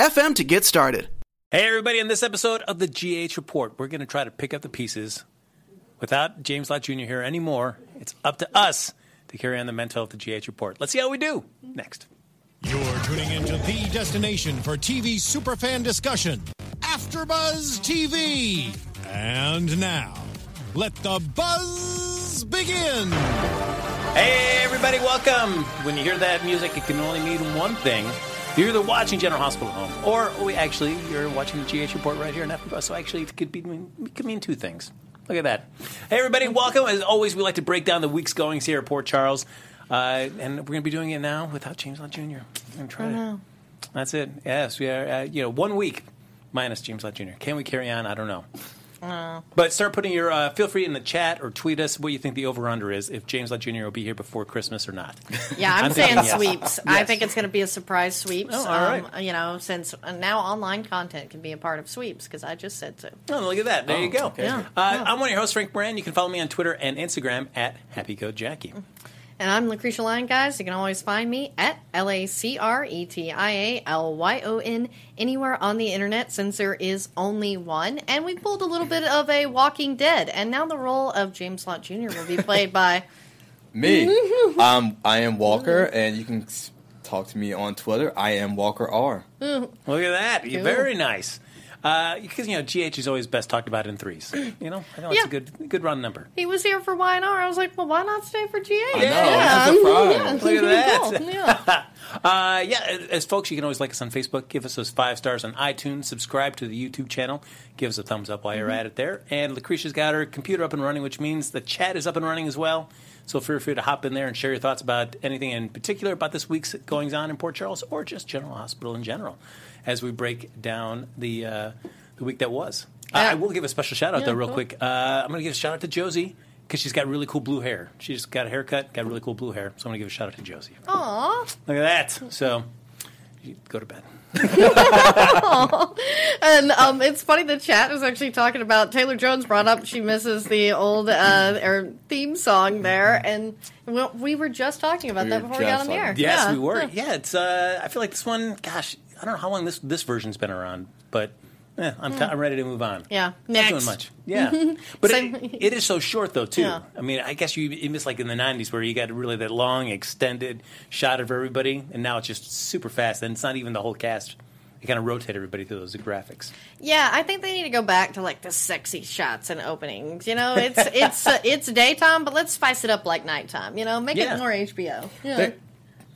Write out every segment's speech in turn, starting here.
FM to get started. Hey, everybody, in this episode of the GH Report, we're going to try to pick up the pieces. Without James Lott Jr. here anymore, it's up to us to carry on the mental of the GH Report. Let's see how we do next. You're tuning into the destination for TV superfan discussion, AfterBuzz TV. And now, let the buzz begin. Hey, everybody, welcome. When you hear that music, it can only mean one thing. You're either watching General Hospital at Home, or oh, actually, you're watching the GH report right here on FBS. So actually, it could, be, it could mean two things. Look at that. Hey, everybody, welcome. As always, we like to break down the week's goings here at Port Charles. Uh, and we're going to be doing it now without James Lott Jr. We're going to try Oh, it. That's it. Yes, we are, uh, you know, one week minus James Lott Jr. Can we carry on? I don't know. But start putting your, uh, feel free in the chat or tweet us what you think the over under is if James Lott Jr. will be here before Christmas or not. Yeah, I'm, I'm saying yes. sweeps. I think it's going to be a surprise sweeps. Oh, all right. um, you know, since uh, now online content can be a part of sweeps because I just said so. Oh, look at that. There you go. Yeah. Uh, I'm one of your hosts, Frank Moran. You can follow me on Twitter and Instagram at Happy Code Jackie. And I'm Lacretia Lyon, guys. You can always find me at L A C R E T I A L Y O N anywhere on the internet since there is only one. And we pulled a little bit of a Walking Dead. And now the role of James Lott Jr. will be played by. Me. um, I am Walker, and you can talk to me on Twitter. I am Walker R. Look at that. You're Cool. very nice. Because, you know, GH is always best talked about in threes. You know, I know it's Yeah. a good good run number. He was here for YNR. I was like, well, why not stay for GH? I know, it's a. Look at that. Yeah. Uh, yeah, as folks, you can always like us on Facebook. Give us those five stars on iTunes. Subscribe to the YouTube channel. Give us a thumbs up while you're Mm-hmm. at it there. And Lacretia's got her computer up and running, which means the chat is up and running as well. So feel free to hop in there and share your thoughts about anything in particular about this week's goings on in Port Charles or just General Hospital in general as we break down the uh, the week that was. Uh. I will give a special shout out Yeah, though, real cool. quick. Uh, I'm going to give a shout out to Josie because she's got really cool blue hair. She just got a haircut, got really cool blue hair. So I'm going to give a shout out to Josie. Aw. Look at that. So, go to bed. And um, it's funny. The chat was actually talking about Taylor Jones brought up she misses the old uh, or theme song there, and we, we were just talking about We that before we got on the air. Yes, yeah. we were. Yeah. Yeah, it's. Uh, I feel like this one. Gosh, I don't know how long this this version's been around, but eh, I'm t- I'm ready to move on. Hmm. Yeah. Not doing Next. much. Yeah, but Same- it, it is so short though too. Yeah. I mean, I guess you, you miss like in the '90s where you got really that long extended shot of everybody, and now it's just super fast, and it's not even the whole cast. They kind of rotate everybody through those graphics. Yeah, I think they need to go back to like the sexy shots and openings. You know, it's it's uh, it's daytime, but let's spice it up like nighttime. You know, make Yeah. it more HBO. Yeah. They-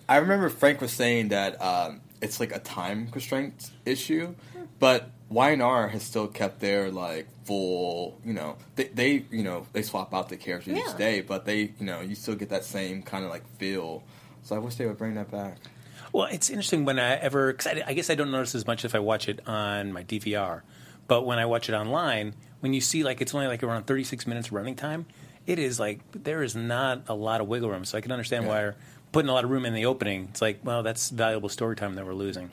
I remember Frank was saying that um, it's like a time constraint issue, but YNR has still kept their like full. You know, they, they you know they swap out the characters Yeah. each day, but they you know you still get that same kind of like feel. So I wish they would bring that back. Well, it's interesting when I ever, because I, I guess I don't notice as much if I watch it on my DVR, but when I watch it online, when you see like it's only like around 36 minutes running time, it is like there is not a lot of wiggle room. So I can understand why they're putting a lot of room in the opening. It's like, well, that's valuable story time that we're losing.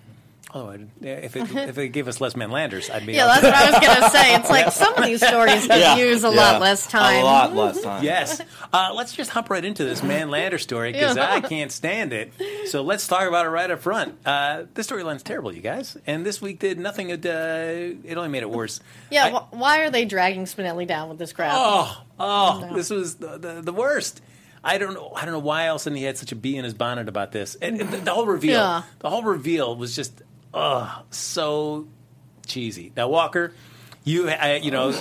Although, if it if it gave us less Manlanders, I'd be Yeah, that's what I was gonna say. It's like some of these stories could use a lot less time. A lot less time. Yes. Uh, let's just hop right into this Man Lander story because Yeah. I can't stand it. So let's talk about it right up front. Uh, this storyline's terrible, you guys. And this week did nothing. It, uh, it only made it worse. Yeah, I- wh- why are they dragging Spinelli down with this crap? oh, oh, No. this was the, the, the worst. I don't know. I don't know why all of a sudden he had such a bee in his bonnet about this. And, and the, the whole reveal, Yeah. the whole reveal was just, oh, so cheesy. Now Walker, you, I, you know,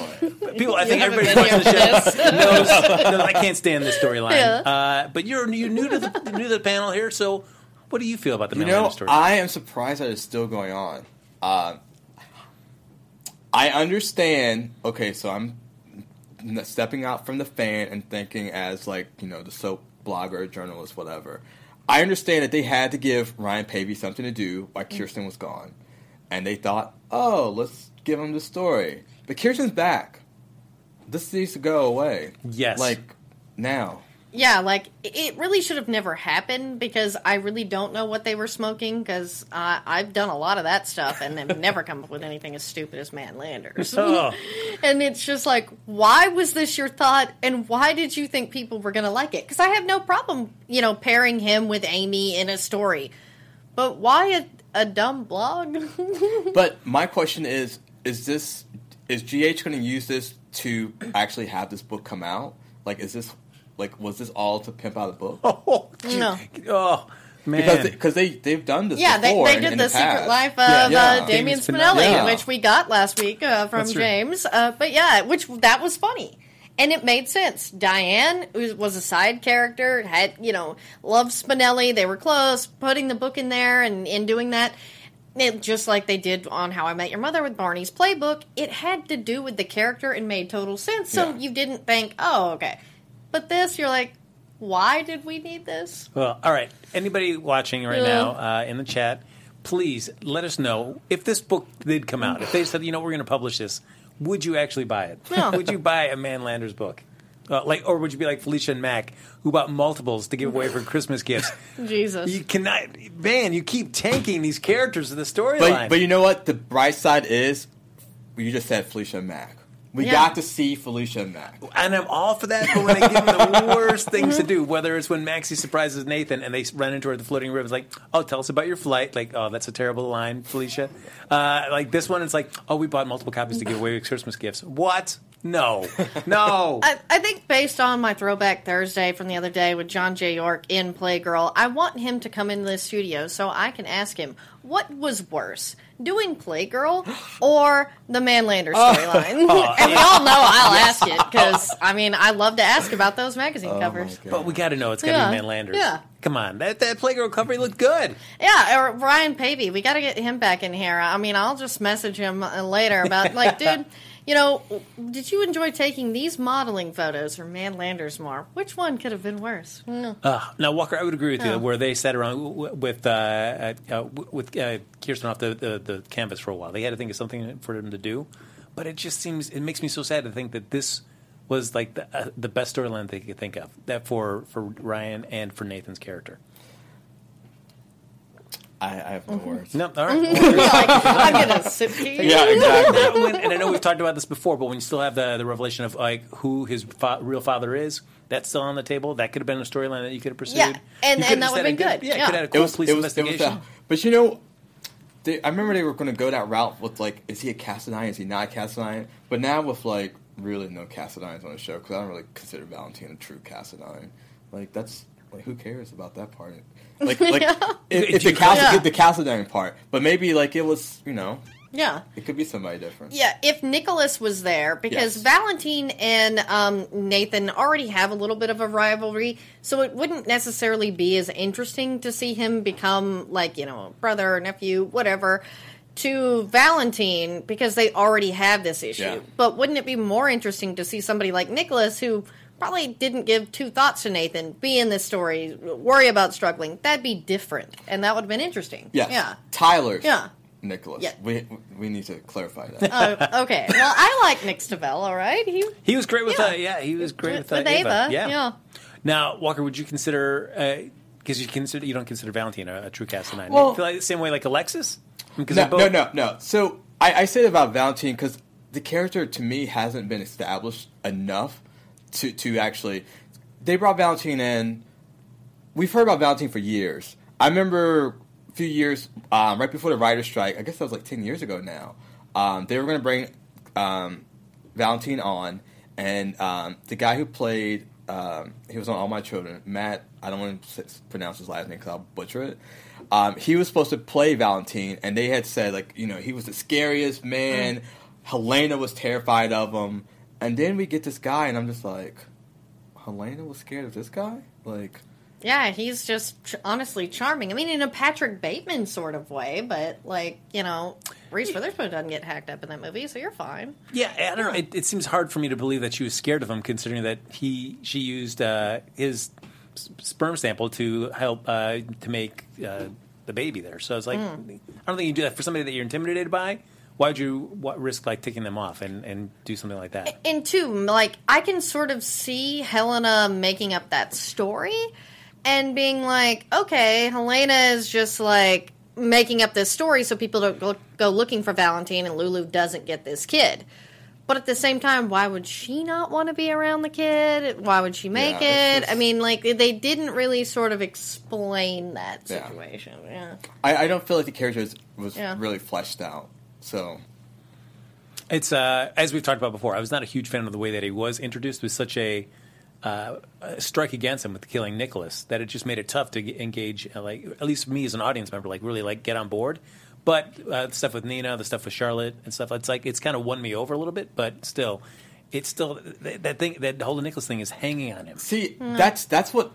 people. I think everybody been watching the show knows, knows I can't stand this storyline. Yeah. Uh, but you're you're new to the new to the panel here, so what do you feel about the You know, Lander story? I am surprised that it's still going on. Uh, I understand. Okay, so I'm stepping out from the fan and thinking as like you know the soap blogger, journalist, whatever. I understand that they had to give Ryan Paevey something to do while mm. Kirsten was gone. and they thought, oh, let's give him the story. But Kirsten's back. This needs to go away. Yes. Like now. Yeah, like it really should have never happened because I really don't know what they were smoking because uh, I've done a lot of that stuff and have never come up with anything as stupid as Man Landers. Oh. and it's just like, why was this your thought and why did you think people were going to like it? Because I have no problem, you know, pairing him with Amy in a story. But why a, a dumb blog? But my question is: Is this is GH going to use this to actually have this book come out? Like, is this like was this all to pimp out the book? Oh, No. oh man. Because they, cause they they've done this. Before. Yeah, they, before they in- did in the, the Secret. Life of Yeah. uh, Damian Damian Spinelli. Spinelli, Yeah. which we got last week uh, from That's. James. Uh, but yeah, which that was funny. And it made sense. Diane was a side character, had, you know, loved Spinelli. They were close, putting the book in there and, in doing that. It, just like they did on How I Met Your Mother with Barney's playbook, it had to do with the character and made total sense. So Yeah. you didn't think, oh, okay. But this, you're like, why did we need this? Well, all right. Anybody watching right now uh, in the chat, please let us know if this book did come out. If they said, you know, we're going to publish this, would you actually buy it? No. Would you buy a Man Landers book? Uh, like, or would you be like Felicia and Mac, who bought multiples to give away for Christmas gifts? Jesus. You cannot, man. You keep tanking these characters in the But storyline. but you know what? The bright side is, you just said Felicia and Mac. We Yeah. got to see Felicia and Mac. and I'm all for that, but when they give them the worst things to do, whether it's when Maxie surprises Nathan and they run into her at the Floating Rib, it's like, oh, tell us about your flight. Like, oh, that's a terrible line, Felicia. Uh, like this one, it's like, oh, we bought multiple copies to give away as Christmas gifts. What? No, no. I, I think based on my throwback Thursday from the other day with John J. York in Playgirl, I want him to come into the studio so I can ask him what was worse, doing Playgirl or the Manlander storyline. and we all know I'll ask it because I mean I love to ask about those magazine covers. but we got to know it's got to Yeah, be Man Landers. yeah. Come on, that that Playgirl cover looked good. Yeah, or Ryan Paevey, we got to get him back in here. I mean, I'll just message him uh, later about like, dude. You know, did you enjoy taking these modeling photos or Man Landers more? Which one could have been worse? No. Uh, now, Walker, I would agree with you. Yeah. Where they sat around w- w- with uh, uh, uh, with uh, Kirsten off the, the, the canvas for a while, they had to think of something for them to do. But it just seems it makes me so sad to think that this was like the, uh, the best storyline they could think of that for for Ryan and for Nathan's character. I, I have no mm-hmm. words. No, all right. Like, I'm gonna sip tea. Yeah, exactly. That one- and I know we've talked about this before, but when you still have the, the revelation of like who his fa- real father is, that's still on the table. That could have been a storyline that you could have pursued. Yeah, and- You and could have that would've had a been good. Yeah, Yeah. could have had a It cool was, police it was, it was investigation. that. But you know, they, I remember they were going to go that route with like, is he a Cassadine? Is he not a Cassadine? But now with like really no Cassadines on the show because I don't really consider Valentine a true Cassadine. Like that's like who cares about that part? Like like Yeah. if, if the you- Cass- Yeah. the Cassadine part, but maybe like it was you know Yeah. it could be somebody different. Yeah, if Nicholas was there, because Yes. Valentine and um, Nathan already have a little bit of a rivalry, so it wouldn't necessarily be as interesting to see him become like you know brother, nephew, whatever, to Valentine because they already have this issue. Yeah. But wouldn't it be more interesting to see somebody like Nicholas who probably didn't give two thoughts to Nathan be in this story, worry about struggling? That'd be different, and that would have been interesting. Yes. Yeah. Tyler's Yeah. Nicholas. Yeah. We we need to clarify that. Oh, okay. Well, I like Nick Stabile. All right. He He was great with Yeah. uh, yeah, he was great with, with, uh, Ava. Yeah. yeah. Now, Walker, would you consider because you consider you don't consider Valentine a, a true Cassadine? Well- you feel like the same way like Alexis? Because No, they're no, no, no. So I, I said about Valentine because the character to me hasn't been established enough to to actually. They brought Valentine in. We've heard about Valentine for years. I remember a few years um, right before the writer's strike. I guess that was like ten years ago now. Um, they were going to bring um, Valentine on, and um, the guy who played um, he was on All My Children, Matt. I don't want to pronounce his last name because I'll butcher it. Um, he was supposed to play Valentine, and they had said like you know he was the scariest man. Helena was terrified of him, and then we get this guy, and I'm just like, Helena was scared of this guy. Like, Yeah, he's just ch- honestly charming. I mean, in a Patrick Bateman sort of way, but like you know, Reese Witherspoon doesn't get hacked up in that movie, so you're fine. Yeah, I don't know. It, it seems hard for me to believe that she was scared of him, considering that he she used uh, his s- sperm sample to help uh, to make uh, the baby there. So I was like, Hmm. I don't think you do that for somebody that you're intimidated by. Why would you what, risk like taking them off and, and do something like that? and two, like I can sort of see Helena making up that story and being like, okay, Helena is just like making up this story so people don't go, go looking for Valentine and Lulu doesn't get this kid. But at the same time, why would she not want to be around the kid? Why would she make Yeah, it? it's I mean, like they didn't really sort of explain that Yeah. situation. Yeah. I, I don't feel like the character was, was Yeah. really fleshed out. So It's uh, as we've talked about before. I was not a huge fan of the way that he was introduced with such a, uh, a strike against him with killing Nicholas that it just made it tough to engage. Uh, like at least me as an audience member, like really like get on board. But uh, the stuff with Nina, the stuff with Charlotte, and stuff. It's like it's kind of won me over a little bit, but still, it's still that, that thing. That the whole Nicholas thing is hanging on him. See, that's that's what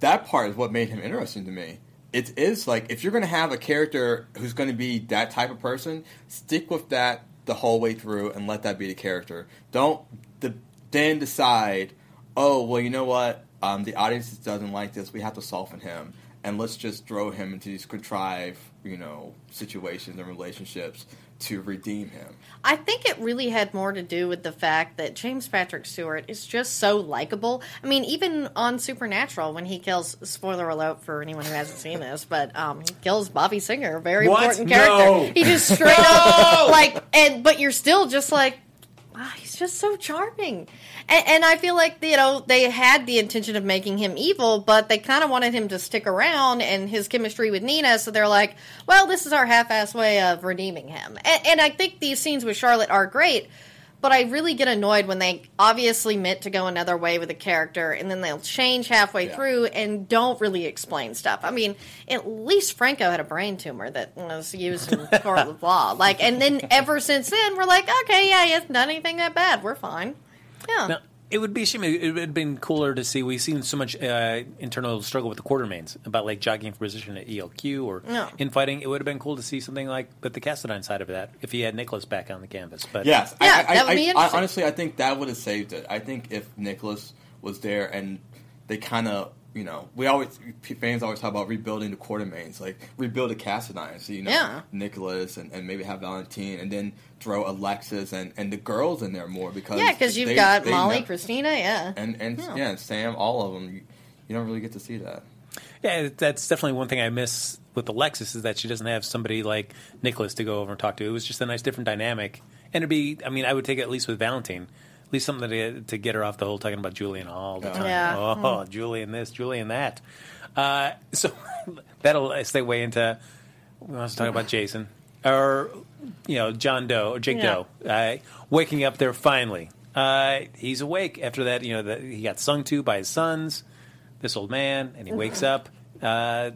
that part is what made him interesting to me. It is like if you're going to have a character who's going to be that type of person, stick with that the whole way through and let that be the character. Don't the, then decide, oh well, you know what? Um, the audience doesn't like this. We have to soften him, and let's just throw him into these contrived, you know, situations and relationships to redeem him. I think it really had more to do with the fact that James Patrick Stuart is just so likable. I mean, even on Supernatural, when he kills spoiler alert for anyone who hasn't seen this, but um, he kills Bobby Singer, a very What? important character. No. He just straight up like, and but you're still just like, ah, he's just so charming. And, and I feel like you know they had the intention of making him evil, but they kind of wanted him to stick around and his chemistry with Nina. So they're like, well, this is our half-ass way of redeeming him. And, and I think these scenes with Charlotte are great. But I really get annoyed when they obviously meant to go another way with a character and then they'll change halfway Yeah. through and don't really explain stuff. I mean, at least Franco had a brain tumor that was used in court of law. Like, and then ever since then, we're like, okay, yeah, he hasn't anything that bad. We're fine. Yeah. Now, it would be a shame. It would have been cooler to see. We've seen so much uh, internal struggle with the Quartermaines about like jockeying for position at ELQ or Yeah. infighting. It would have been cool to see something like with the Cassadine side of that if he had Nicholas back on the canvas. But Yes, Yeah, I, I, that would I, be I, interesting. honestly, I think that would have saved it. I think if Nicholas was there and they kind of, you know, we always fans always talk about rebuilding the Quartermaines, like rebuild the Cassadine, so you know, Yeah. Nicholas and, and maybe have Valentine, and then throw Alexis and, and the girls in there more because Yeah, because you've they- got they Molly, nev- Christina, yeah. and and Yeah. yeah. and Sam, all of them. You, you don't really get to see that. yeah, that's definitely one thing I miss with Alexis is that she doesn't have somebody like Nicholas to go over and talk to. It was just a nice different dynamic, and it'd be. I mean, I would take it at least with Valentine. At least something to, to get her off the whole talking about Julian all the Yeah. time. Yeah. Oh, Julian this, Julian that. Uh, so that'll segue into we want to talk about Jason or you know John Doe or Jake Yeah. Doe uh, waking up there finally. Uh, he's awake after that. You know that he got sung to by his sons, this old man, and he wakes up. Uh,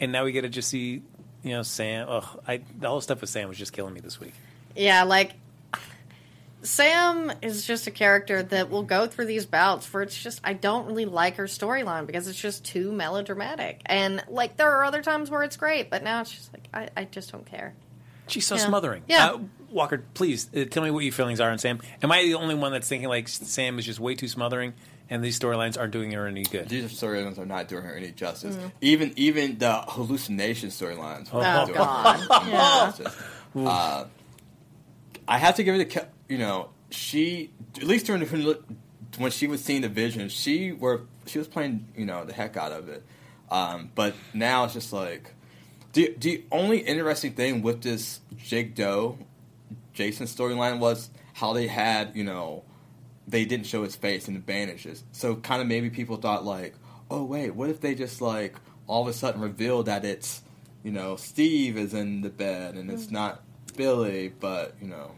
and now we get to just see you know Sam. Ugh, I, the whole stuff with Sam was just killing me this week. Yeah, like Sam is just a character that will go through these bouts where it's just I don't really like her storyline because it's just too melodramatic. And like there are other times where it's great, but now it's just like I, I just don't care. She's so Yeah. smothering. Yeah. Uh, Walker, please uh, tell me what your feelings are on Sam. Am I the only one that's thinking like Sam is just way too smothering, and these storylines aren't doing her any good? These storylines are not doing her any justice. Even even the hallucination storylines. Oh, God. Yeah. Uh, I have to give it a ca- you know she at least during the, when she was seeing the vision she were she was playing you know the heck out of it. Um, but now it's just like the the only interesting thing with this Jake Doe Jason storyline was how they had you know they didn't show his face and the bandages. So kind of maybe people thought like, oh wait, what if they just like all of a sudden reveal that it's you know Steve is in the bed and it's not Billy, but you know,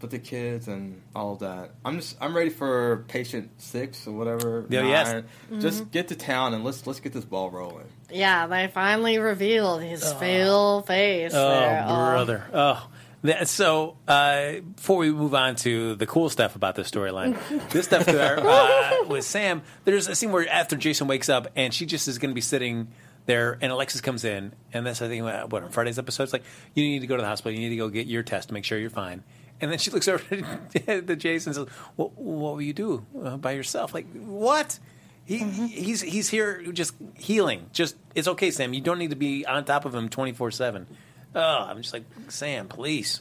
but the kids and all that. I'm just I'm ready for patient six or whatever. Yeah, yes. Mm-hmm. Just get to town and let's let's get this ball rolling. Yeah, they finally revealed his full face. Oh, there. brother. Oh. That- So, uh, before we move on to the cool stuff about this storyline, this stuff there, uh, with Sam, there's a scene where after Jason wakes up and she just is going to be sitting there, and Alexis comes in, and that's I think uh, what on Friday's episode. It's like you need to go to the hospital, you need to go get your test to make sure you're fine. And then she looks over to Jason and says, "What, what will you do uh, by yourself? Like what?" He, Mm-hmm. He's he's here just healing. Just it's okay, Sam. You don't need to be on top of him twenty four seven. Oh, I'm just like Sam, please.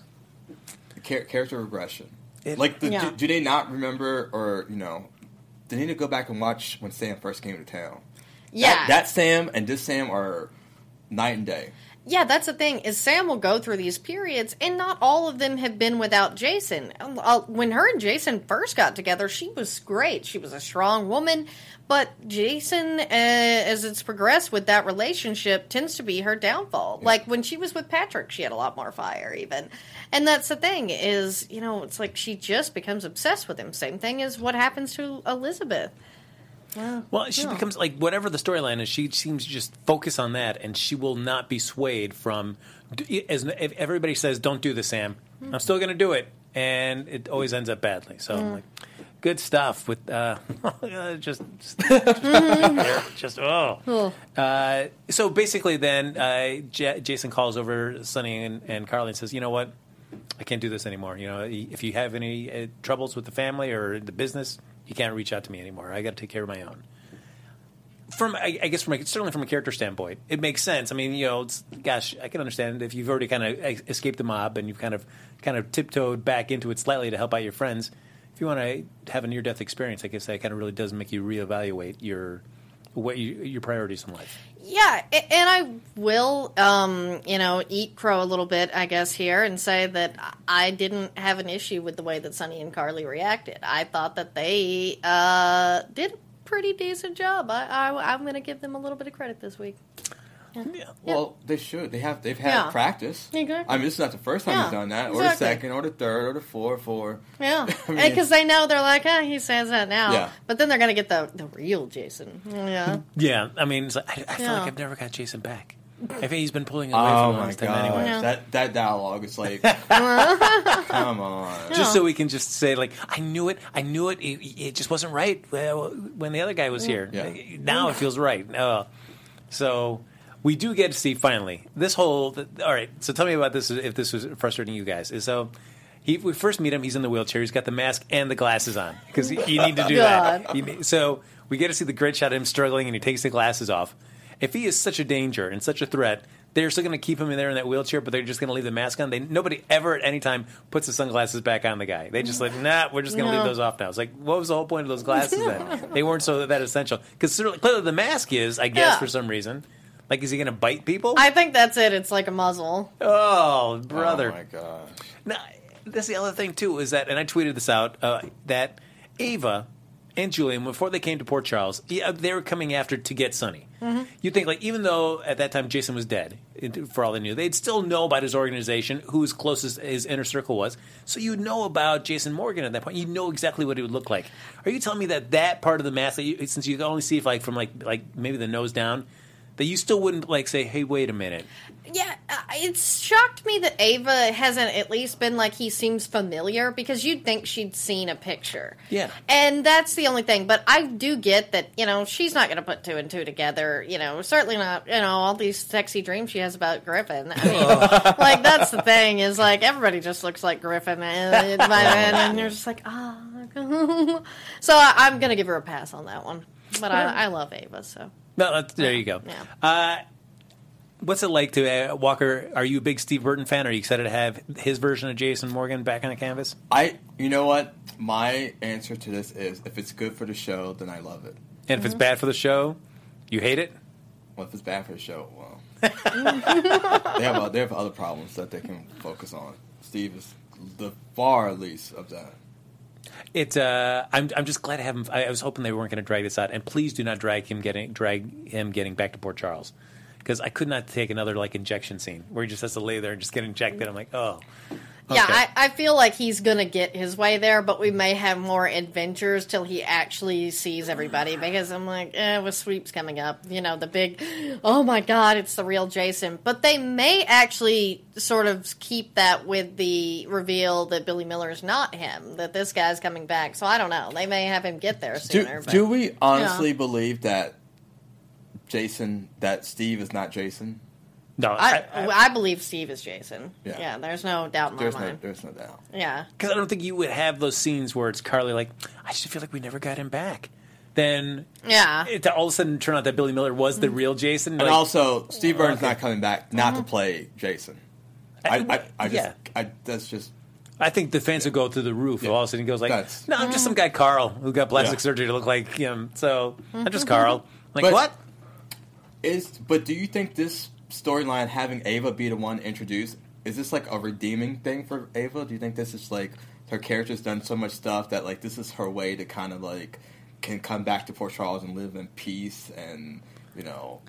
Char- character regression. It- like, the, Yeah. do, do they not remember, or you know, they need to go back and watch when Sam first came to town? Yeah. that, that Sam and this Sam are night and day. Yeah, that's the thing. Is Sam will go through these periods, and not all of them have been without Jason. Uh, When her and Jason first got together, she was great. She was a strong woman, but Jason, uh, as it's progressed with that relationship, tends to be her downfall. Like when she was with Patrick, she had a lot more fire, even. And that's the thing is, you know, it's like she just becomes obsessed with him. Same thing as what happens to Elizabeth. Well, she Yeah. becomes like whatever the storyline is. She seems to just focus on that, and she will not be swayed from. As if everybody says, "Don't do this, Sam," I'm still going to do it, and it always ends up badly. So, I'm like, good stuff with uh, just, just, just oh. Uh, so basically, then uh, J- Jason calls over Sonny and, and Carly and says, "You know what? I can't do this anymore. You know, if you have any uh, troubles with the family or the business, you can't reach out to me anymore. I got to take care of my own." From I, I guess from a, certainly from a character standpoint, it makes sense. I mean, you know, gosh, I can understand if you've already kind of escaped the mob and you've kind of kind of tiptoed back into it slightly to help out your friends. If you want to have a near death experience, I guess that kind of really does make you reevaluate your what you, your priorities in life. Yeah, and I will, um, you know, eat crow a little bit, I guess, here and say that I didn't have an issue with the way that Sonny and Carly reacted. I thought that they uh, did a pretty decent job. I, I, I'm going to give them a little bit of credit this week. Yeah. Well, they should. They have. They've had Yeah. practice. Exactly. I mean, this is not the first time Yeah, he's done that, or the exactly. second, or the third, or the fourth, or Yeah, I mean- because they know they're like, ah, he says that now. Yeah. But then they're going to get the the real Jason. Yeah. Yeah, I mean, it's like, I, I feel Yeah. like I've never got Jason back. I think he's been pulling away Oh from the my last god, time anyway. Yeah. that that dialogue is like, come on. Just so we can just say, like, I knew it, I knew it, it, it just wasn't right uh, when the other guy was here. Yeah. Now it feels right. Uh, so we do get to see finally this whole. All right, so tell me about this. If this was frustrating you guys, is so. He, we first meet him. He's in the wheelchair. He's got the mask and the glasses on because you need to do that. You so we get to see the great shot of him struggling, and he takes the glasses off. If he is such a danger and such a threat, they're still going to keep him in there in that wheelchair, but they're just going to leave the mask on. They nobody ever at any time puts the sunglasses back on the guy. They just like, nah, we're just going to No. leave those off now. It's like, what was the whole point of those glasses then? they weren't so that essential because clearly the mask is, I guess, Yeah. for some reason. Like, is he going to bite people? I think that's it. It's like a muzzle. oh, brother! Oh my gosh. Now, that's the other thing too is that, and I tweeted this out uh, that Ava and Julian, before they came to Port Charles, yeah, they were coming after to get Sonny. You think like even though at that time Jason was dead, it- for all they knew, they'd still know about his organization, who his closest his inner circle was. So you know about Jason Morgan at that point. You know exactly what he would look like. Are you telling me that that part of the mask, that you, since you can only see if like from like like maybe the nose down, that you still wouldn't like say, hey, wait a minute. Yeah, uh, it's shocked me that Ava hasn't at least been like he seems familiar because you'd think she'd seen a picture. Yeah. And that's the only thing. But I do get that, you know, she's not going to put two and two together. You know, certainly not, you know, all these sexy dreams she has about Griffin. I mean, like, that's the thing is like everybody just looks like Griffin and, and you're just like, ah. so I, I'm going to give her a pass on that one. But I, I love Ava, so. No, that's, there you go. Yeah. Uh, what's it like to uh, Walker? Are you a big Steve Burton fan? Are you excited to have his version of Jason Morgan back on the canvas? I, you know what? My answer to this is if it's good for the show, then I love it. And if it's bad for the show, you hate it. Well, if it's bad for the show, well, they have uh, they have other problems that they can focus on. Steve is the far least of that. It. Uh, I'm. I'm just glad to have him. I, I was hoping they weren't going to drag this out, and please do not drag him getting drag him getting back to Port Charles, because I could not take another like injection scene where he just has to lay there and just get injected. I'm like, oh. Yeah, Okay. I, I feel like he's gonna get his way there, but we may have more adventures till he actually sees everybody. Because I'm like, eh, with sweeps coming up, you know, the big, oh my god, it's the real Jason. But they may actually sort of keep that with the reveal that Billy Miller is not him, that this guy's coming back. So I don't know. They may have him get there Do, sooner. but, do we honestly believe that Jason, that Steve is not Jason? No, I, I, I, believe Steve is Jason. Yeah. Yeah, there's no doubt in my There's no, mind. there's no doubt. Yeah. Because I don't think you would have those scenes where it's Carly like, I just feel like we never got him back. then Yeah. it all of a sudden turn out that Billy Miller was the real Jason. And like- also, Steve Burns okay. not coming back not to mm-hmm. play Jason. I, I, I just, yeah. I, that's just I think the fans would go through the roof. Yeah. All of a sudden, he goes like, That's- "No, I'm just some mm. guy, Carl, who got plastic Yeah. surgery to look like him." So I'm just mm-hmm. Carl. Like But- what? is. But do you think this storyline having Ava be the one introduced is this like a redeeming thing for Ava? Do you think this is like her character's done so much stuff that like this is her way to kind of like can come back to Port Charles and live in peace and you know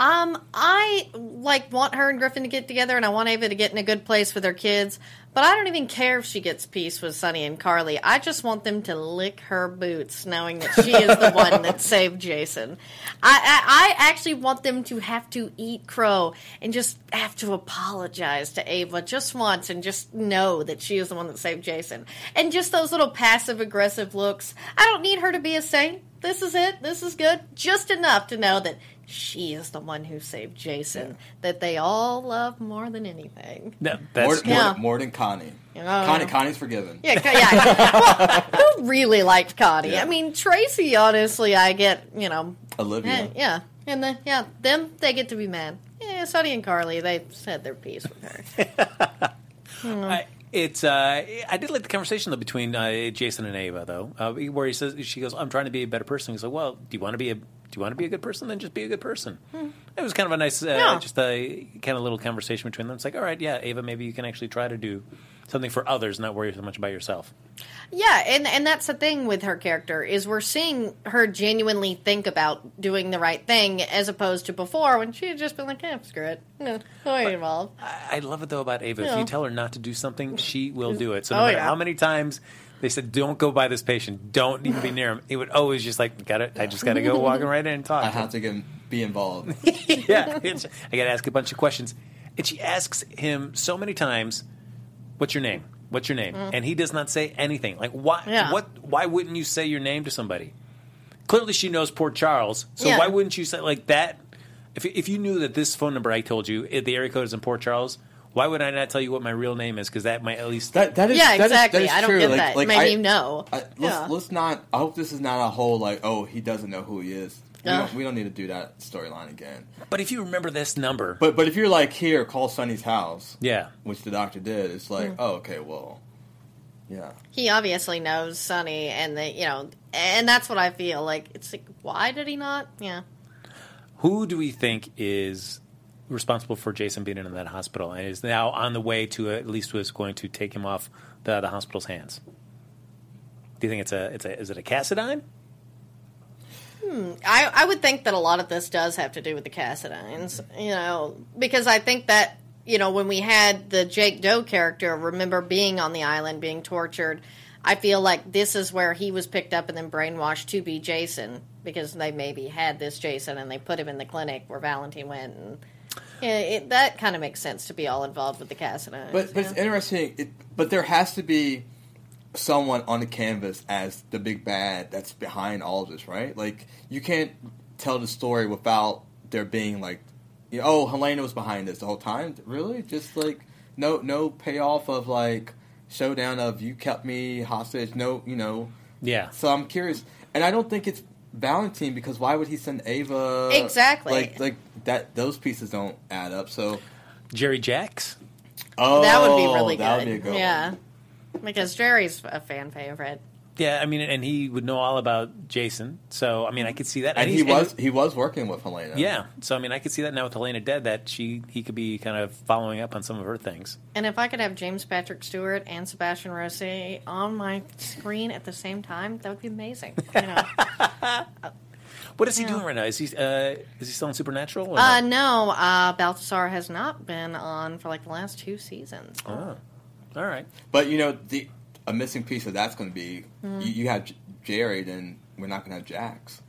Um, I like want her and Griffin to get together, and I want Ava to get in a good place with her kids. But I don't even care if she gets peace with Sonny and Carly. I just want them to lick her boots, knowing that she is the one that saved Jason. I, I, I actually want them to have to eat crow and just have to apologize to Ava just once, and just know that she is the one that saved Jason. And just those little passive aggressive looks. I don't need her to be a saint. This is it. This is good. Just enough to know that she is the one who saved Jason. That they all love more than anything. No, more, that's more, Yeah. more than Connie. Oh. Connie, Connie's forgiven. Yeah, yeah. well, who really liked Connie? Yeah. I mean, Tracy. Honestly, I get you know, Olivia. eh, yeah, and the yeah, them they get to be mad. Yeah, Sonny and Carly they said their piece with her. I, it's. Uh, I did like the conversation though between uh, Jason and Ava though, uh, where he says she goes, "I'm trying to be a better person." He's like, "Well, do you want to be a do you want to be a good person? Then just be a good person." It was kind of a nice, uh, Yeah. just a kind of little conversation between them. It's like, all right, yeah, Ava, maybe you can actually try to do something for others, not worry so much about yourself. Yeah, and and that's the thing with her character is we're seeing her genuinely think about doing the right thing as opposed to before when she had just been like, "Yeah, screw it, no, don't get involved." I, I love it though about Ava. If Yeah. you tell her not to do something, she will do it. So no Oh, matter yeah. how many times they said, "Don't go by this patient. Don't even be near him," it would always just like, "Got it. I just got to go walking right in and talk." I to him." have to get, be involved. yeah, I got to ask a bunch of questions. And she asks him so many times, "What's your name? What's your name?" Mm-hmm. And he does not say anything. Like, why? Yeah. What? Why wouldn't you say your name to somebody? Clearly, she knows Port Charles. So Yeah. why wouldn't you say like that? If if you knew that this phone number I told you, the area code is in Port Charles, why would I not tell you what my real name is? Because that might at least. That that is Yeah, that is- exactly. that is I don't true. get Like- that. like, Maybe I- you know. I, let's Yeah. let's not. I hope this is not a whole like oh he doesn't know who he is. We, Yeah. don't, we don't need to do that storyline again. but if you remember this number, But but if you're like here, call Sonny's house, yeah, which the doctor did. It's like mm. oh okay well, yeah. He obviously knows Sonny, and the you know, and that's what I feel like. It's like, why did he not? Yeah. who do we think is responsible for Jason being in that hospital and is now on the way to at least was going to take him off the, the hospital's hands? Do you think it's a it's a is it a Cassadine? I, I would think that a lot of this does have to do with the Cassadines, you know, because I think that, you know, when we had the Jake Doe character, remember being on the island, being tortured, I feel like this is where he was picked up and then brainwashed to be Jason because they maybe had this Jason and they put him in the clinic where Valentine went. And yeah, it, that kind of makes sense to be all involved with the Cassadines. But but it's interesting. It, but there has to be someone on the canvas as the big bad that's behind all of this, right? Like you can't tell the story without there being like, you know, oh, Helena was behind this the whole time. Really, just like no no payoff of like showdown of you kept me hostage. No, you know. Yeah. So I'm curious, and I don't think it's Valentine because why would he send Ava? Exactly. Like like that. Those pieces don't add up. So Jerry Jacks? oh, that would be really that good. would be a good yeah. one. Because Jerry's a fan favorite. Yeah, I mean, and he would know all about Jason. So I mean, I could see that. And he he's- was he was working with Helena. yeah. So I mean, I could see that now with Helena dead, that she he could be kind of following up on some of her things. And if I could have James Patrick Stuart and Sebastian Roché on my screen at the same time, that would be amazing. You know? What is he Yeah. doing right now? Is he uh, is he still in Supernatural? Or uh, no? no, uh, Balthazar has not been on for like the last two seasons. Oh. All right. But you know, the a missing piece of that's going to be Hmm. you, you have J- Jerry, then we're not going to have Jax.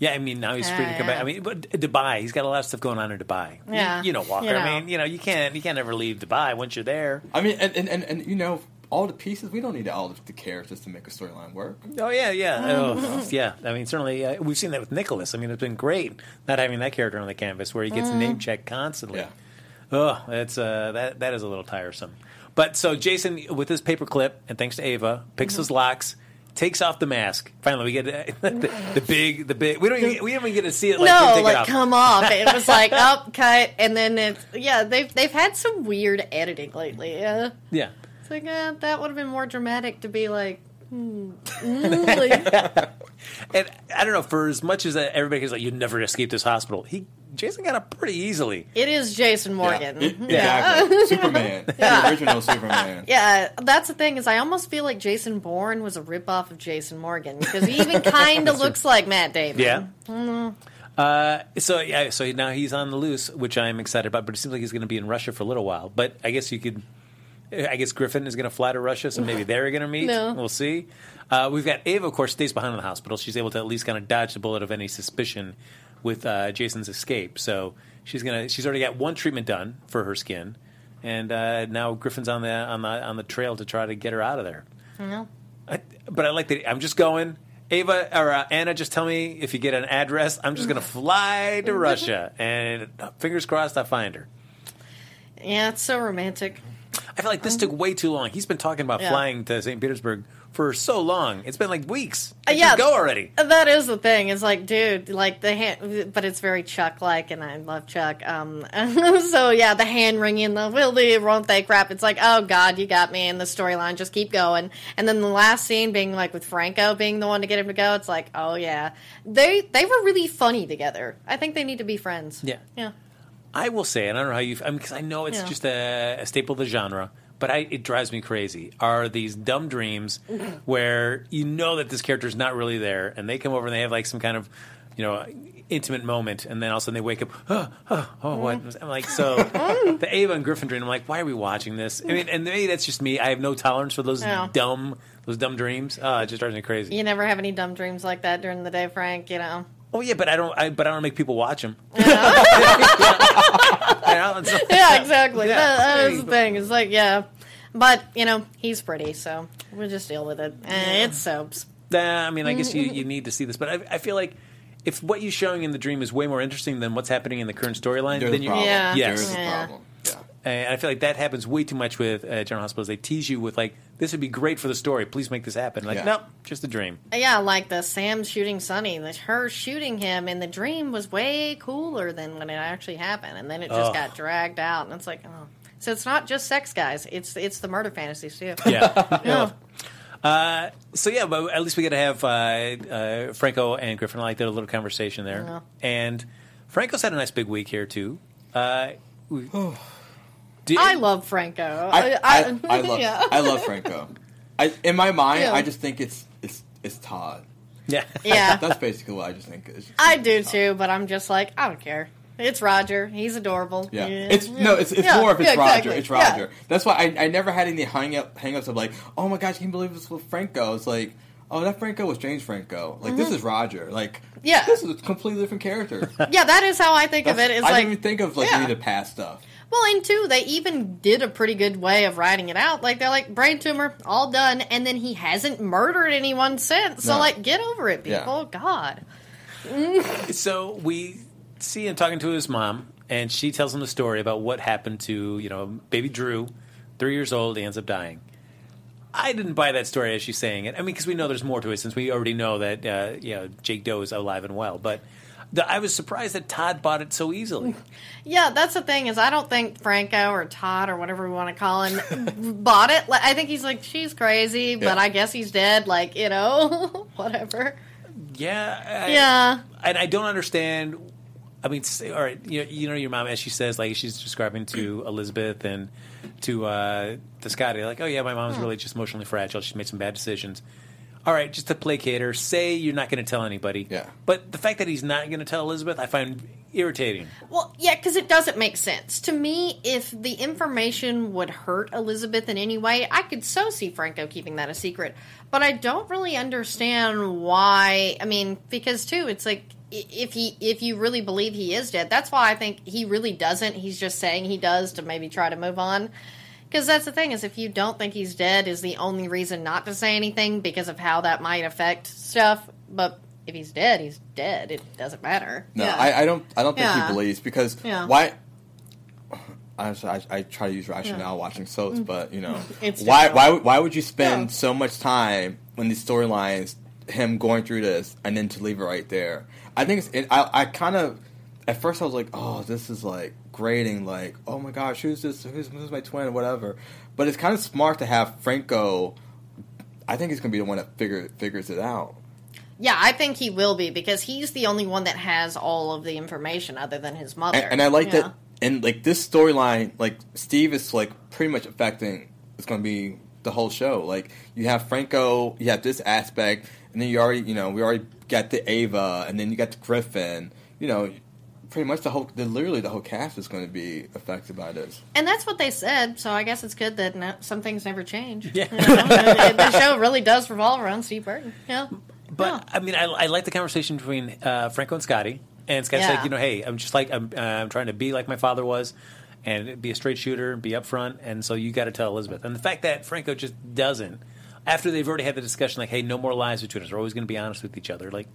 Yeah, I mean now he's free to Yeah, come yeah. back. I mean, but Dubai, he's got a lot of stuff going on in Dubai. Yeah, you, know, Walker. you know. I mean, you know, you can't you can't ever leave Dubai once you're there. I mean, and, and, and, and you know, all the pieces we don't need all the characters to make a storyline work. Oh yeah, yeah, oh, yeah. I mean, certainly uh, we've seen that with Nicholas. I mean, it's been great not having that character on the canvas where he gets name checked constantly. Yeah. Oh, that's uh, that that is a little tiresome. But so Jason with his paperclip and thanks to Ava picks his locks, takes off the mask. Finally, we get the, the big, the big. We don't. Even, we don't even get to see it. Like, no, take it like off. come off. It was like up, cut, and then it's yeah. They've they've had some weird editing lately. Yeah, Yeah. it's like uh, that would have been more dramatic to be like. Hmm, mm, And I don't know. For as much as everybody's like, "You never escape this hospital," he Jason got up pretty easily. it is Jason Morgan. Yeah, Yeah. exactly. Superman. The original Superman. Yeah, that's the thing is I almost feel like Jason Bourne was a ripoff of Jason Morgan because he even kind of looks like Matt Damon. Yeah. Mm-hmm. Uh, so yeah, so now he's on the loose, which I'm excited about. But it seems like he's going to be in Russia for a little while. But I guess you could. I guess Griffin is going to fly to Russia, so maybe they're going to meet. No. We'll see. Uh, we've got Ava, of course, stays behind in the hospital. She's able to at least kind of dodge the bullet of any suspicion with uh, Jason's escape. So she's gonna. She's already got one treatment done for her skin, and uh, now Griffin's on the on the on the trail to try to get her out of there. I, know. but I like that. I'm just going. Ava or uh, Anna, just tell me if you get an address. I'm just going to fly to Russia, and fingers crossed, I find her. Yeah, it's so romantic. I feel like this took way too long. He's been talking about Yeah. flying to St. Petersburg for so long. It's been like weeks. Uh, yeah. go already. That is the thing. It's like, dude, like the hand, but it's very Chuck like, and I love Chuck. Um, so yeah, the hand wringing, the will they, won't they crap. It's like, oh god, you got me in the storyline. Just keep going. And then the last scene being like with Franco being the one to get him to go. It's like, oh yeah, they they were really funny together. I think they need to be friends. Yeah. yeah. I will say, and I don't know how you, I mean, because I know it's Yeah. just a, a staple of the genre, but I, it drives me crazy. Are these dumb dreams where you know that this character is not really there, and they come over and they have like some kind of, you know, intimate moment, and then all of a sudden they wake up, oh, oh, oh what? I'm like, so the Ava and Griffin dream. I'm like, why are we watching this? I mean, and maybe that's just me. I have no tolerance for those Yeah. dumb, those dumb dreams. Uh, it just drives me crazy. You never have any dumb dreams like that during the day, Frank. You know. Oh yeah, but I don't. I, but I don't make people watch them. yeah, exactly. Yeah. That, that There is you the thing. It's like, yeah, but you know, he's pretty, so we'll just deal with it. Eh, it's soaps. Nah, I mean, I guess you, you need to see this, but I, I feel like if what you're showing in the dream is way more interesting than what's happening in the current storyline, There's then a you problem. Yeah. Yes. There's a Yeah. problem. Yeah. and I feel like that happens way too much with uh, General Hospitals. They tease you with like, "This would be great for the story. Please make this happen." Like, Yeah. no, just a dream. Yeah, like the Sam shooting Sonny, the, her shooting him in the dream was way cooler than when it actually happened, and then it just Ugh. got dragged out, and it's like, oh. So it's not just sex, guys. It's it's the murder fantasies too. Yeah. Yeah. Uh, so yeah, but at least we got to have uh, uh, Franco and Griffin. I like that little conversation there, Yeah. and Franco's had a nice big week here too. Uh, we- Do- I love Franco. I, I, I love yeah. I love Franco. I, in my mind, Yeah. I just think it's it's it's Todd. yeah, yeah. That's basically what I just think. Is I do too, but I'm just like, I don't care. It's Roger. He's adorable. Yeah. It's no, it's it's Yeah, more of it's yeah, Roger. exactly. It's Yeah. Roger. That's why I, I never had any hang up hangups of like, oh my gosh, I can't believe this was Franco. It's like, oh that Franco was James Franco. Like this is Roger. Like Mm-hmm. Yeah. this is a completely different character. Yeah, that is how I think of it. That's- It's I like, didn't even think of like yeah. any of the past stuff. Well, and two, they even did a pretty good way of writing it out. Like they're like brain tumor, all done, and then he hasn't murdered anyone since. So No. like, get over it, Yeah. people. God. So we see him talking to his mom, and she tells him the story about what happened to you know baby Drew, three years old, he ends up dying. I didn't buy that story as she's saying it. I mean, because we know there's more to it since we already know that uh, you know Jake Doe is alive and well. But the, I was surprised that Todd bought it so easily. Yeah, that's the thing is I don't think Franco or Todd or whatever we want to call him bought it. Like, I think he's like she's crazy, but Yeah. I guess he's dead. Like you know, whatever. yeah, I- Yeah. and I don't understand. I mean, say, all right, you know, you know your mom as she says, like she's describing to Elizabeth and to uh, to Scotty, like, oh yeah, my mom's really just emotionally fragile. She's made some bad decisions. All right, just to placate her, say you're not going to tell anybody. Yeah. But the fact that he's not going to tell Elizabeth, I find irritating. Well, yeah, because it doesn't make sense to me. If the information would hurt Elizabeth in any way, I could so see Franco keeping that a secret. But I don't really understand why. I mean, because too, it's like if he if you really believe he is dead, that's why I think he really doesn't. He's just saying he does to maybe try to move on. Because that's the thing is, if you don't think he's dead, is the only reason not to say anything because of how that might affect stuff. But if he's dead, he's dead. It doesn't matter. No, Yeah. I, I don't. I don't think Yeah. he believes because Yeah. why? I, I, I try to use rationale watching soaps, but you know. It's why why would- why would you spend Yeah. so much time when these storylines, him going through this, and then to leave it right there? I think it's. It, I I kind of at first I was like, oh, this is like grating, like oh my gosh, who's this? Who's, who's my twin? Whatever. But it's kind of smart to have Franco. I think he's gonna be the one that figure figures it out. Yeah, I think he will be because he's the only one that has all of the information other than his mother. and, and I like Yeah. that. And like this storyline, like Steve is like pretty much affecting. It's going to be the whole show. Like you have Franco, you have this aspect, and then you already, you know, we already got the Ava, and then you got the Griffin. You know, pretty much the whole, the, literally the whole cast is going to be affected by this. And that's what they said, so I guess it's good that no, some things never change. Yeah. You know? The show really does revolve around Steve Burton. Yeah. But I mean, I, I like the conversation between uh, Franco and Scotty. And Scotty's Yeah. like, you know, hey, I'm just like I'm, uh, I'm trying to be like my father was, and be a straight shooter, and be upfront, and so you got to tell Elizabeth. And the fact that Franco just doesn't, after they've already had the discussion, like, hey, no more lies between us. We're always going to be honest with each other. Like,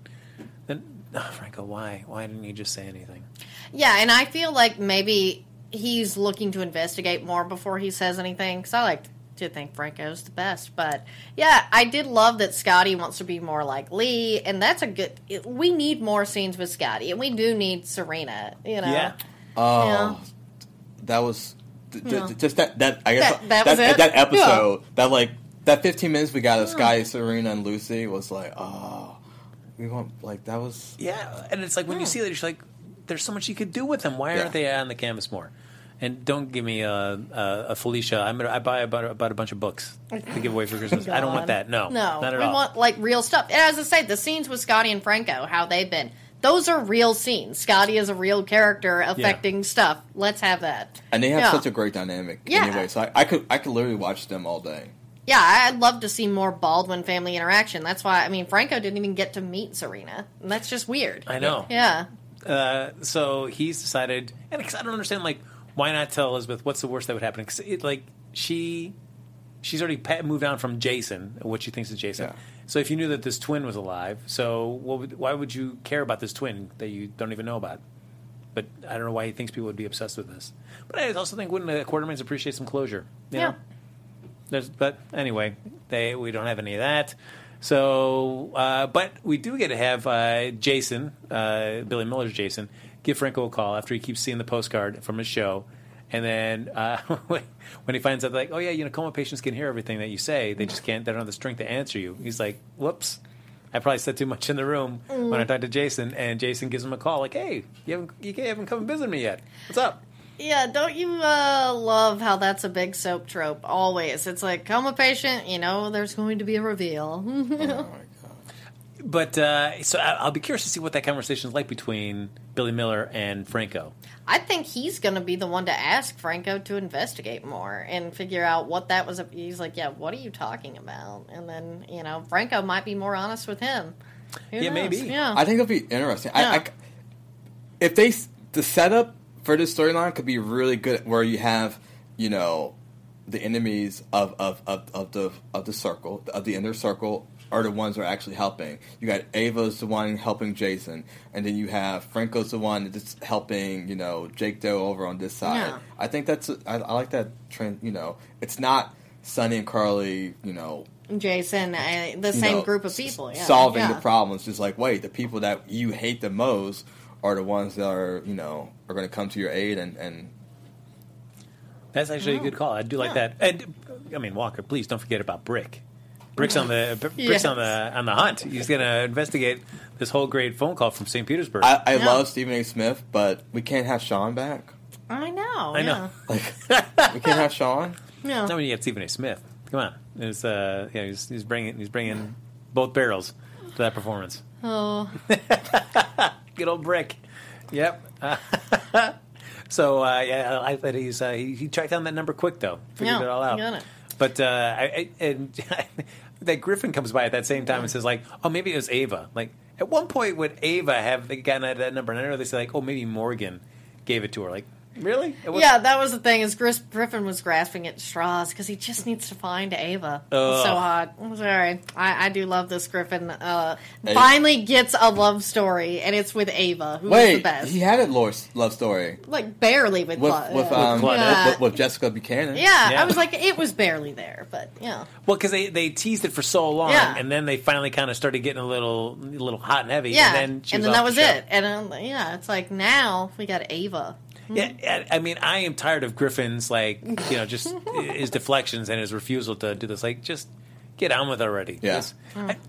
then oh, Franco, why? Why didn't you just say anything? Yeah, and I feel like maybe he's looking to investigate more before he says anything because I like to think Franco's the best. But yeah, I did love that Scotty wants to be more like Lee, and that's a good. it- We need more scenes with Scotty, and we do need Serena. You know, Yeah. Oh, Yeah. that was th- th- just that. That I guess That- that was it? that episode. That like that 15 minutes we got of Skye, Serena, and Lucy was like, oh, we want like that was. Yeah, and it's like when you see that, you're like, there's so much you could do with them. Why Yeah. aren't they on the canvas more? And don't give me a, a, a Felicia. I'm gonna, I buy about, about a bunch of books to give away for Christmas. I don't want that. No, no, not at we all. want like real stuff. And as I say, the scenes with Scotty and Franco, how they've been. Those are real scenes. Scotty is a real character affecting stuff. Let's have that. And they have Yeah. such a great dynamic Yeah. anyway. So I, I could I could literally watch them all day. Yeah, I'd love to see more Baldwin family interaction. That's why I mean Franco didn't even get to meet Serena. And that's just weird. I know. Yeah. Uh, so he's decided, and 'cause I don't understand, like, why not tell Elizabeth what's the worst that would happen? Because like, she, she's already moved on from Jason, what she thinks is Jason. Yeah. So if you knew that this twin was alive, so what would, why would you care about this twin that you don't even know about? But I don't know why he thinks people would be obsessed with this. But I also think wouldn't the Quartermaines appreciate some closure? You Yeah. Know? There's, but anyway, they we don't have any of that. So, uh, but we do get to have uh, Jason, uh, Billy Miller's Jason, give Franco a call after he keeps seeing the postcard from his show, and then uh, when he finds out, like, oh yeah, you know, coma patients can hear everything that you say, they just can't, they don't have the strength to answer you. He's like, whoops. I probably said too much in the room when I talked to Jason, and Jason gives him a call, like, "Hey, you haven't you haven't come and visit me yet. What's up?" Yeah, don't you uh, love how that's a big soap trope? Always. It's like, come a patient, you know, there's going to be a reveal. Oh my god. But uh, so I- I'll be curious to see what that conversation is like between Billy Miller and Franco. I think he's going to be the one to ask Franco to investigate more and figure out what that was. He's like, yeah, what are you talking about? And then, you know, Franco might be more honest with him. Who Yeah, knows? maybe. Yeah. I think it'll be interesting. I, I Yeah. if they the setup for this storyline could be really good, where you have you know the enemies of of, of, of the of the circle of the inner circle are the ones who are actually helping. You got Ava's the one helping Jason, and then you have Franco's the one that's helping you know Jake Doe over on this side. Yeah. I think that's I, I like that trend. You know, it's not Sonny and Carly. You know, Jason, uh, the same know, group of people. Yeah. solving yeah. the problems. Just like, wait, the people that you hate the most are the ones that are, you know, are going to come to your aid and, and That's actually a good call. I do like Yeah. that. And I mean, Walker, please don't forget about Brick. Brick's on the Brick's Yes. on the on the hunt. He's going to investigate this whole great phone call from St. Petersburg. I, I Yeah. love Stephen A. Smith, but we can't have Sean back. I know. I know. Like, we can't have Sean. Yeah. Not yeah. when you get Stephen A. Smith. Come on, it's uh, yeah, he's, he's bringing he's bringing both barrels to that performance. Oh, Good old Brick. Yep. so uh, yeah, I that he's uh, he, he tracked down that number quick though. Figured Yeah, it all out. got it. But uh, I, I, and that Griffin comes by at that same time and says like, "Oh, maybe it was Ava." Like at one point, would Ava have gotten at that number? And I know they say like, "Oh, maybe Morgan gave it to her." Like Really? It was- Yeah, that was the thing. Is Gris- Griffin was grasping at straws because he just needs to find Ava. It's Ugh. so hot. I'm sorry. I, I do love this Griffin. Uh, Hey. finally gets a love story, and it's with Ava, who's the Wait, best. he had a love love story like barely with with love. with yeah. um Claudette. with, with Jessica Buchanan. yeah, Yeah. I was like, it was barely there, but yeah. Well, because they, they teased it for so long, Yeah. and then they finally kind of started getting a little a little hot and heavy. Yeah, and then, she and was then off that was the show. it. And um, yeah, it's like now we got Ava. Mm-hmm. Yeah, I mean, I am tired of Griffin's like you know just his deflections and his refusal to do this. Like, just get on with it already. Yeah. Just-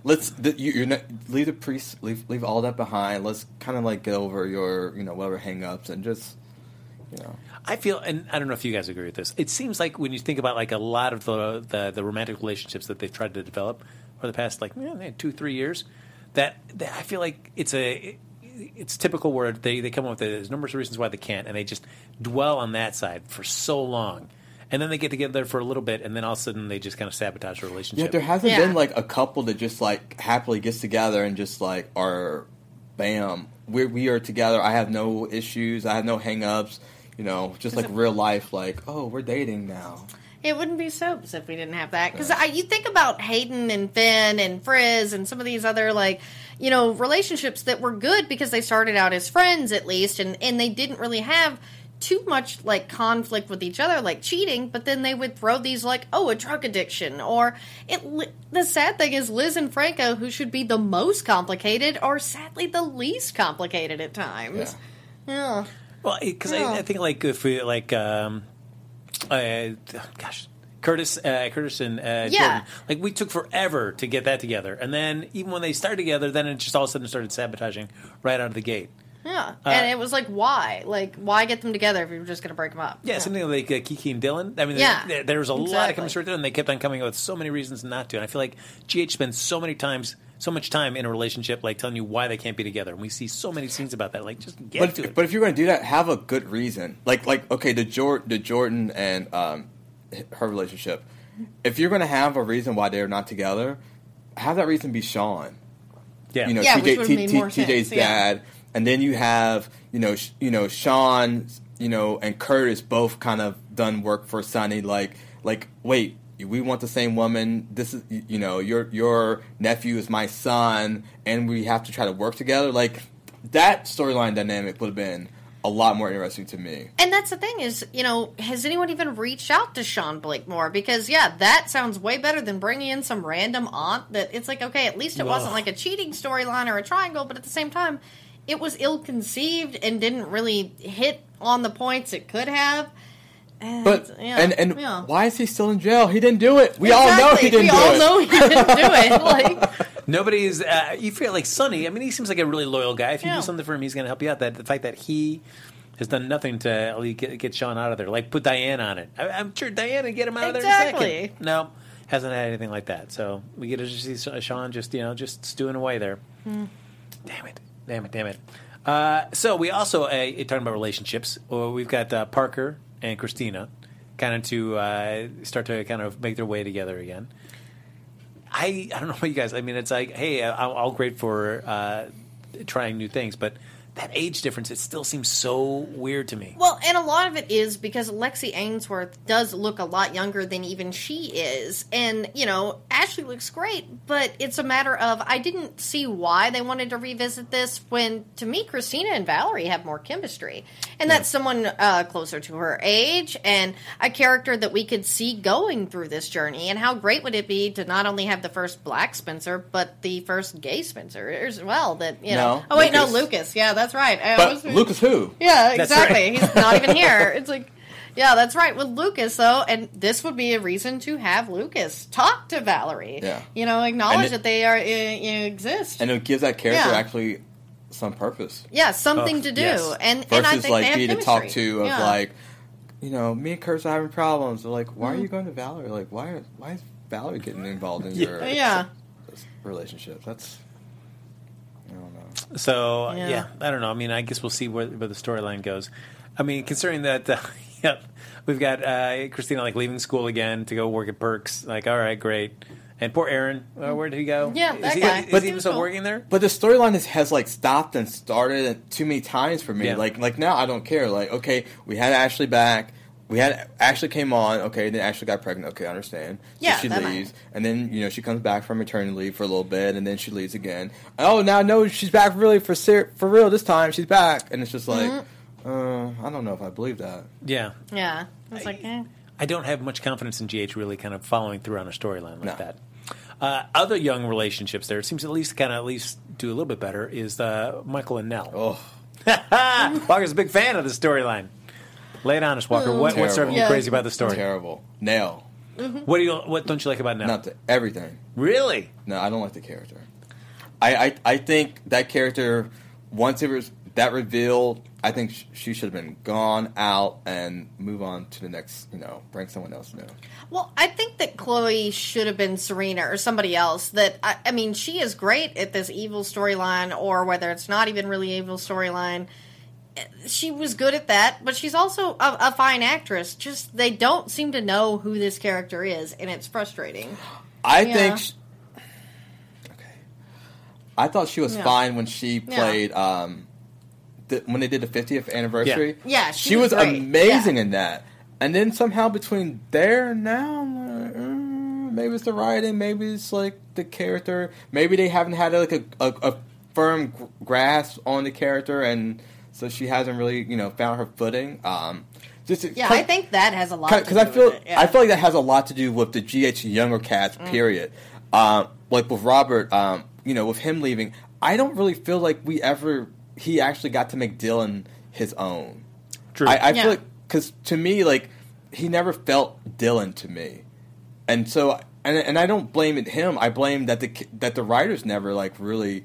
Let's the, you, you're not, leave the priest leave leave all that behind. Let's kind of like get over your you know whatever hang-ups and just you know I feel, and I don't know if you guys agree with this. It seems like when you think about like a lot of the the, the romantic relationships that they've tried to develop over the past like yeah, two three years, that, that I feel like it's a it's typical where they they come up with there's numerous reasons why they can't, and they just dwell on that side for so long, and then they get together for a little bit, and then all of a sudden they just kind of sabotage the yeah. relationship. There hasn't Yeah. been like a couple that just like happily gets together and just like are bam we we are together. I have no issues. I have no hang-ups. You know, just like real life. Like oh, we're dating now. It wouldn't be soaps if we didn't have that. Because you think about Hayden and Finn and Frizz and some of these other like, you know, relationships that were good because they started out as friends at least, and and they didn't really have too much like conflict with each other, like cheating. But then they would throw these like, oh, a drug addiction, or it. The sad thing is Liz and Franco, who should be the most complicated, are sadly the least complicated at times. Yeah. Well, because Yeah. I, I think like if we like, um, uh, gosh, Curtis, uh, Curtis and uh, Yeah. Jordan, like we took forever to get that together, and then even when they started together, then it just all of a sudden started sabotaging right out of the gate. Yeah, Uh, and it was like, why? Like, why get them together if you're just going to break them up? Yeah, something like uh, Kiki and Dillon. I mean, Yeah, there, there was a lot of exactly. chemistry there, and they kept on coming up with so many reasons not to. And I feel like GH spends so many times, so much time in a relationship, like telling you why they can't be together. And we see so many scenes about that. Like, just get But to if, it. but if you're going to do that, have a good reason. Like like okay, the Jor- the Jordan and um, h- her relationship. If you're going to have a reason why they're not together, have that reason be Sean. yeah, You know, Yeah, which TJ, would've T- made T- more TJ's sense, yeah. dad, and then you have you know sh- you know Sean, you know, and Curtis both kind of done work for Sonny. Like like wait, we want the same woman. This is you know your your nephew is my son, and we have to try to work together. Like that storyline dynamic would have been a lot more interesting to me. And that's the thing is, you know, has anyone even reached out to Sean Blakemore? Because yeah, that sounds way better than bringing in some random aunt. That it's like, okay, at least it wasn't like a cheating storyline or a triangle, but at the same time, it was ill-conceived and didn't really hit on the points it could have. And, But yeah, and and yeah. why is he still in jail? He didn't do it. We all know he didn't we do all it. know he didn't do it. Like, Nobody's. Uh, you feel like Sonny. I mean, he seems like a really loyal guy. If you Yeah. do something for him, he's going to help you out. That the fact that he has done nothing to at least get, get Sean out of there, like put Diane on it. I, I'm sure Diane would get him out of there in a Exactly. second. No, hasn't had anything like that. So we get to just see Sean just you know just stewing away there. Hmm. Damn it! Damn it! Damn it! Uh, so we also uh, talking about relationships. Well, we've got uh, Parker and Kristina, kind of to uh, start to kind of make their way together again. I I don't know about you guys. I mean, it's like, hey, I'm all great for uh, trying new things, but that age difference it still seems so weird to me. Well, and a lot of it is because Lexi Ainsworth does look a lot younger than even she is. And, you know, Ashley looks great, but it's a matter of I didn't see why they wanted to revisit this when, to me, Kristina and Valerie have more chemistry. And that's someone uh, closer to her age and a character that we could see going through this journey. And how great would it be to not only have the first black Spencer, but the first gay Spencer as well? That, you know. No, oh, wait, no, Lucas. Lucas. Yeah, that's right. I But always- Lucas, who? yeah, exactly. right. He's not even here. It's like, yeah, that's right. With Lucas, though, and this would be a reason to have Lucas talk to Valerie. Yeah. You know, acknowledge it- that they are uh, you know, exist. And it gives that character Yeah. actually some purpose. yeah, something Oh, to do. yes. And and I versus think like they have to talk to of Yeah. like, you know, me and Kurt's are having problems. They're like, why are Mm-hmm. you going to Valerie? Like, why are, why is Valerie getting involved in Yeah. your yeah. relationship? That's I don't know. So Yeah. yeah. I don't know. I mean, I guess we'll see where, where the storyline goes. I mean, considering that, uh, yeah, we've got uh, Kristina like leaving school again to go work at Perks. Like, all right, great. And poor Aaron, uh, where did he go? Yeah, is that he, guy. Is But- he even still working there? But the storyline has, has like stopped and started too many times for me. Yeah. Like like now I don't care. Like okay, we had Ashley back. We had Ashley came on. Okay, then Ashley got pregnant. Okay, I understand. So Yeah, she that might- leaves, and then you know she comes back from maternity leave for a little bit, and then she leaves again. Oh, now no, she's back really for ser- for real this time. She's back, and it's just like, Mm-hmm. uh, I don't know if I believe that. Yeah. Yeah. It's like, eh. I don't have much confidence in GH really kind of following through on a storyline like No. that. Uh, other young relationships there it seems at least kind of at least do a little bit better is uh, Michael and Nelle. Oh, Walker's a big fan of the storyline. Lay it on us, Walker. What, what's Terrible. driving you Yeah. crazy about the story? terrible. Nelle, mm-hmm. What do you what don't you like about Nelle? not the, everything. Really? No, I don't like the character. I, I I think that character once it was that revealed, I think sh- she should have been gone out and move on to the next. You know, bring someone else new. Well, I think that Chloe should have been Serena or somebody else. That I, I mean, she is great at this evil storyline, or whether it's not even really evil storyline. She was good at that, but she's also a, a fine actress. Just they don't seem to know who this character is, and it's frustrating. I Yeah. think. Sh okay, I thought she was Yeah. fine when she Yeah. played. Um, the, when they did the 50th anniversary. Yeah, she she, was was, great. amazing Yeah. in that. And then somehow between there and now, I'm like, mm, maybe it's the writing, maybe it's like the character, maybe they haven't had like a, a, a firm gr- grasp on the character, and so she hasn't really, you know, found her footing. Um, just Yeah, I think that has a lot to because I do feel with it. Yeah. I feel like that has a lot to do with the GH younger cast. Mm. Period. Um, like with Robert, um, you know, with him leaving, I don't really feel like we ever he actually got to make Dillon his own. True. I, I Yeah. feel like because to me, like he never felt Dillon to me, and so and and I don't blame it him. I blame that the that the writers never like really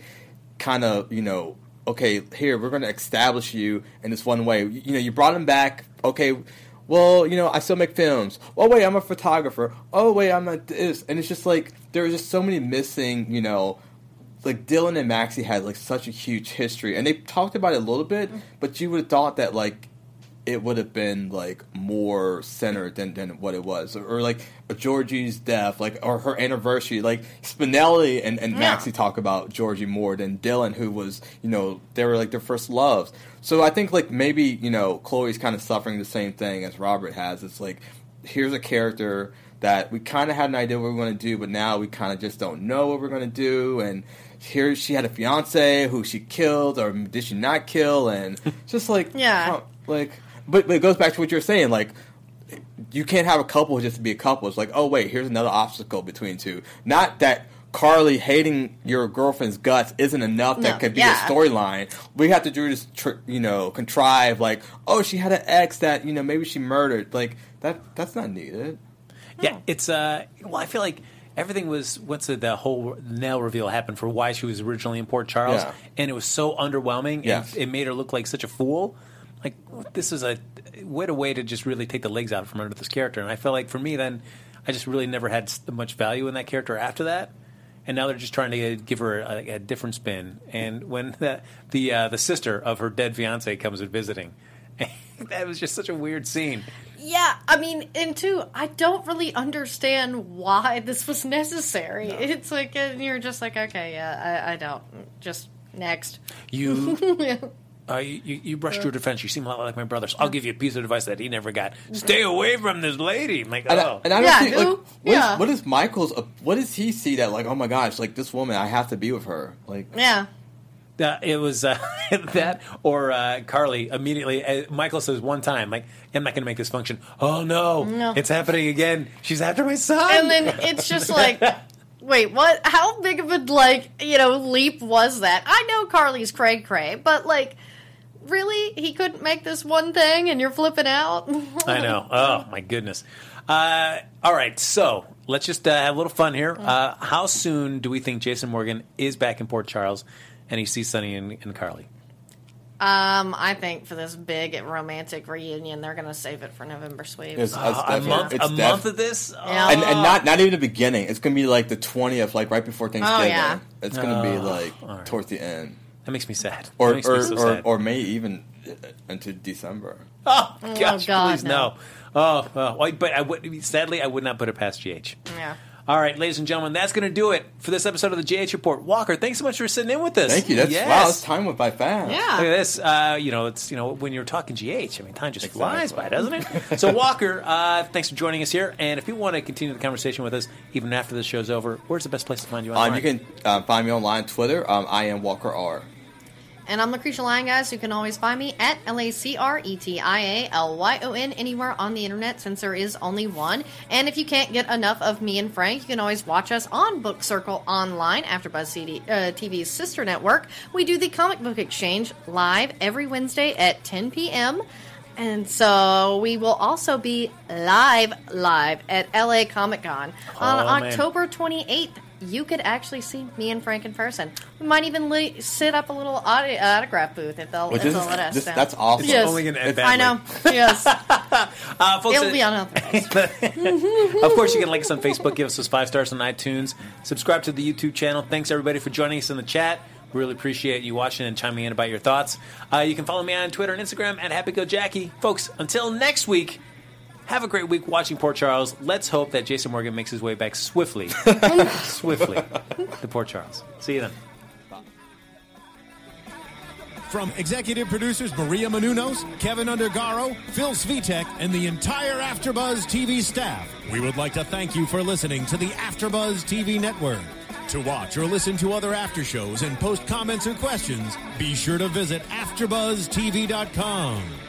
kind of you know okay here we're going to establish you in this one way. You, you know you brought him back. Okay, well you know I still make films. Oh wait, I'm a photographer. Oh wait, I'm a this, and it's just like there was just so many missing you know like Dillon and Maxie had like such a huge history, and they talked about it a little bit, mm. but you would have thought that like it would have been like more centered than, than what it was, or, or like Georgie's death, like or her anniversary. Like Spinelli and, and Yeah. Maxie talk about Georgie more than Dillon, who was you know they were like their first loves. So I think like maybe you know Chloe's kind of suffering the same thing as Robert has. It's like here's a character that we kind of had an idea what we are going to do, but now we kind of just don't know what we're going to do. And here she had a fiance who she killed, or did she not kill? And just like Yeah. how- like, but, but it goes back to what you're saying, like. You can't have a couple just to be a couple. It's like, oh wait, here's another obstacle between two. Not that Carly hating your girlfriend's guts isn't enough that could be yeah. a storyline. We have to do this, tr- you know, contrive like, oh, she had an ex that you know maybe she murdered. Like that, that's not needed. Yeah, it's uh. Well, I feel like everything was once the, the whole Nelle reveal happened for why she was originally in Port Charles, Yeah. and it was so underwhelming. Yes. and it made her look like such a fool. Like this is a what a way to just really take the legs out from under this character. And I felt like for me, then I just really never had much value in that character after that. And now they're just trying to give her a, a different spin. And when the the, uh, the sister of her dead fiance comes and visiting, that was just such a weird scene. Yeah, I mean, and two, I don't really understand why this was necessary. It's like, and you're just like, okay, yeah, I, I don't. Just next. You, uh, you, you you brushed your defense. You seem a lot like my brothers. I'll give you a piece of advice that he never got. Stay away from this lady. I'm like, And, oh. I, and I don't Yeah, see like who? what, is, Yeah. what is Michael's? Uh, what does he see that like? Oh my gosh! Like this woman, I have to be with her. Like Yeah. Uh, it was uh, that or uh, Carly immediately. Uh, Michael says one time, like, I'm not going to make this function. Oh no, No. it's happening again. She's after my son. And then it's just like, wait, what? How big of a, like, you know, leap was that? I know Carly's cray cray, but, like, really? He couldn't make this one thing and you're flipping out? I know. Oh my goodness. Uh, all right, so let's just uh, have a little fun here. Uh, how soon do we think Jason Morgan is back in Port Charles and he sees Sonny and, and Carly? Um, I think for this big romantic reunion, they're going to save it for November sweeps. It's- Uh, a month, it's a def- month of this. Yeah. and, and not not even the beginning. It's gonna be like the twentieth, like right before Thanksgiving. Oh, yeah. It's gonna be like all right. towards the end, That makes me sad. or makes me or, so or, sad. or May even uh, into December. oh gosh, God, please no. no. Oh, oh, but I would. Sadly, I would not put it past GH. yeah. All right, ladies and gentlemen, that's going to do it for this episode of the GH Report. Walker, thanks so much for sitting in with us. Thank you. That's yes. wow. This time went by fast. Yeah. Look at this. Uh, you know, it's you know when you're talking GH, I mean, time just Exactly. flies by, doesn't it? so, Walker, uh, thanks for joining us here. And if you want to continue the conversation with us even after the show's over, where's the best place to find you online? Um, you can uh, find me online Twitter. Um, I am Walker R. And I'm Lacretia Lyon, guys. You can always find me at L A C R E T I A L Y O N anywhere on the internet since there is only one. And if you can't get enough of me and Frank, you can always watch us on Book Circle Online, AfterBuzz CD, uh, TV's sister network. We do the Comic Book Exchange live every Wednesday at 10 p.m. And so we will also be live, live at LA Comic Con on Oh, man. October 28th. You could actually see me and Frank in person. We might even li- set up a little auto- autograph booth if they'll, if is they'll let us. this, so. that's awesome. Yes. only gonna end I know. Yes. uh, folks, It'll uh, be unauthorized. of course, you can like us on Facebook, give us those five stars on iTunes, subscribe to the YouTube channel. Thanks everybody for joining us in the chat. We Really appreciate you watching and chiming in about your thoughts. Uh, you can follow me on Twitter and Instagram at HappyGoJackie. Folks, until next week, have a great week watching Port Charles. Let's hope that Jason Morgan makes his way back swiftly, swiftly to Port Charles. See you then. From executive producers Maria Menounos, Keven Undergaro, Phil Svitek, and the entire AfterBuzz TV staff, we would like to thank you for listening to the AfterBuzz TV network. To watch or listen to other after shows and post comments or questions, be sure to visit AfterBuzzTV.com.